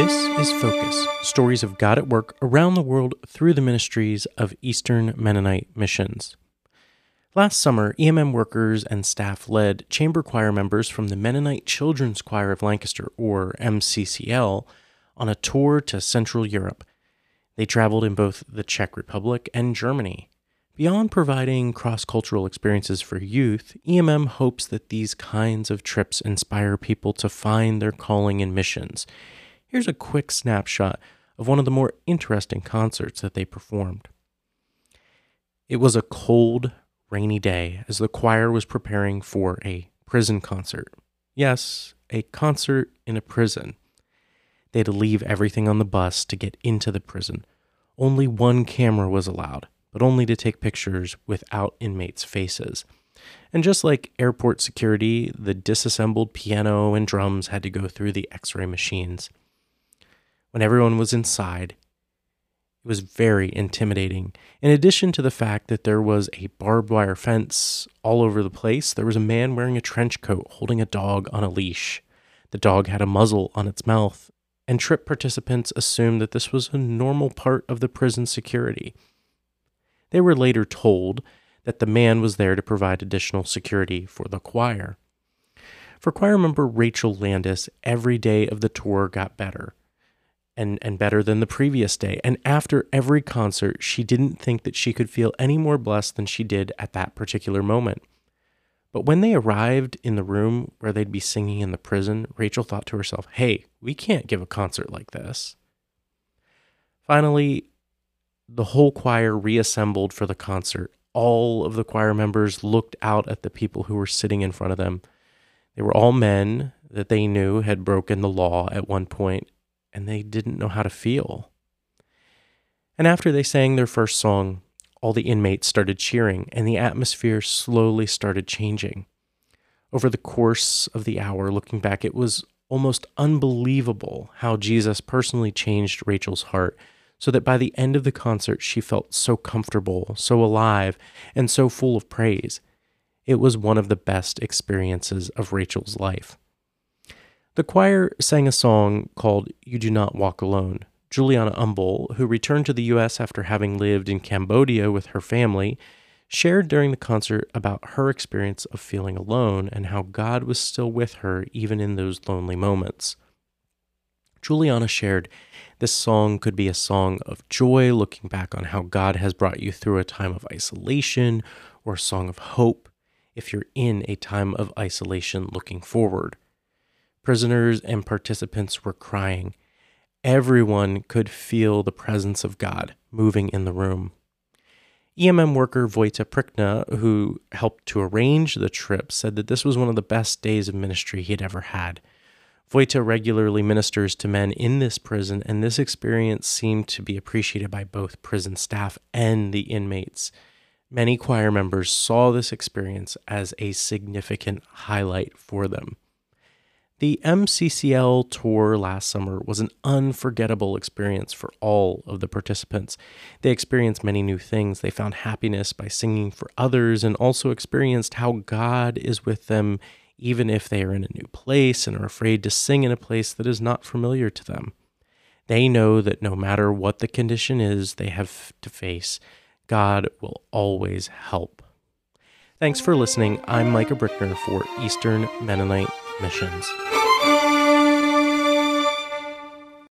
This is Focus Stories of God at Work around the world through the ministries of Eastern Mennonite Missions. Last summer, EMM workers and staff led chamber choir members from the Mennonite Children's Choir of Lancaster, or MCCL, on a tour to Central Europe. They traveled in both the Czech Republic and Germany. Beyond providing cross cultural experiences for youth, EMM hopes that these kinds of trips inspire people to find their calling in missions. Here's a quick snapshot of one of the more interesting concerts that they performed. It was a cold, rainy day as the choir was preparing for a prison concert. Yes, a concert in a prison. They had to leave everything on the bus to get into the prison. Only one camera was allowed but only to take pictures without inmates' faces. And just like airport security, the disassembled piano and drums had to go through the x ray machines. When everyone was inside, it was very intimidating. In addition to the fact that there was a barbed wire fence all over the place, there was a man wearing a trench coat holding a dog on a leash. The dog had a muzzle on its mouth, and trip participants assumed that this was a normal part of the prison security. They were later told that the man was there to provide additional security for the choir. For choir member Rachel Landis, every day of the tour got better and, and better than the previous day. And after every concert, she didn't think that she could feel any more blessed than she did at that particular moment. But when they arrived in the room where they'd be singing in the prison, Rachel thought to herself, hey, we can't give a concert like this. Finally, the whole choir reassembled for the concert. All of the choir members looked out at the people who were sitting in front of them. They were all men that they knew had broken the law at one point, and they didn't know how to feel. And after they sang their first song, all the inmates started cheering, and the atmosphere slowly started changing. Over the course of the hour, looking back, it was almost unbelievable how Jesus personally changed Rachel's heart so that by the end of the concert, she felt so comfortable, so alive, and so full of praise. It was one of the best experiences of Rachel's life. The choir sang a song called You Do Not Walk Alone. Juliana Umbel, who returned to the U.S. after having lived in Cambodia with her family, shared during the concert about her experience of feeling alone and how God was still with her even in those lonely moments. Juliana shared this song could be a song of joy, looking back on how God has brought you through a time of isolation, or a song of hope if you're in a time of isolation looking forward. Prisoners and participants were crying. Everyone could feel the presence of God moving in the room. EMM worker Vojta Prikna, who helped to arrange the trip, said that this was one of the best days of ministry he had ever had. Vojta regularly ministers to men in this prison, and this experience seemed to be appreciated by both prison staff and the inmates. Many choir members saw this experience as a significant highlight for them. The MCCL tour last summer was an unforgettable experience for all of the participants. They experienced many new things. They found happiness by singing for others and also experienced how God is with them even if they are in a new place and are afraid to sing in a place that is not familiar to them. They know that no matter what the condition is they have to face, God will always help. Thanks for listening. I'm Micah Brickner for Eastern Mennonite Missions.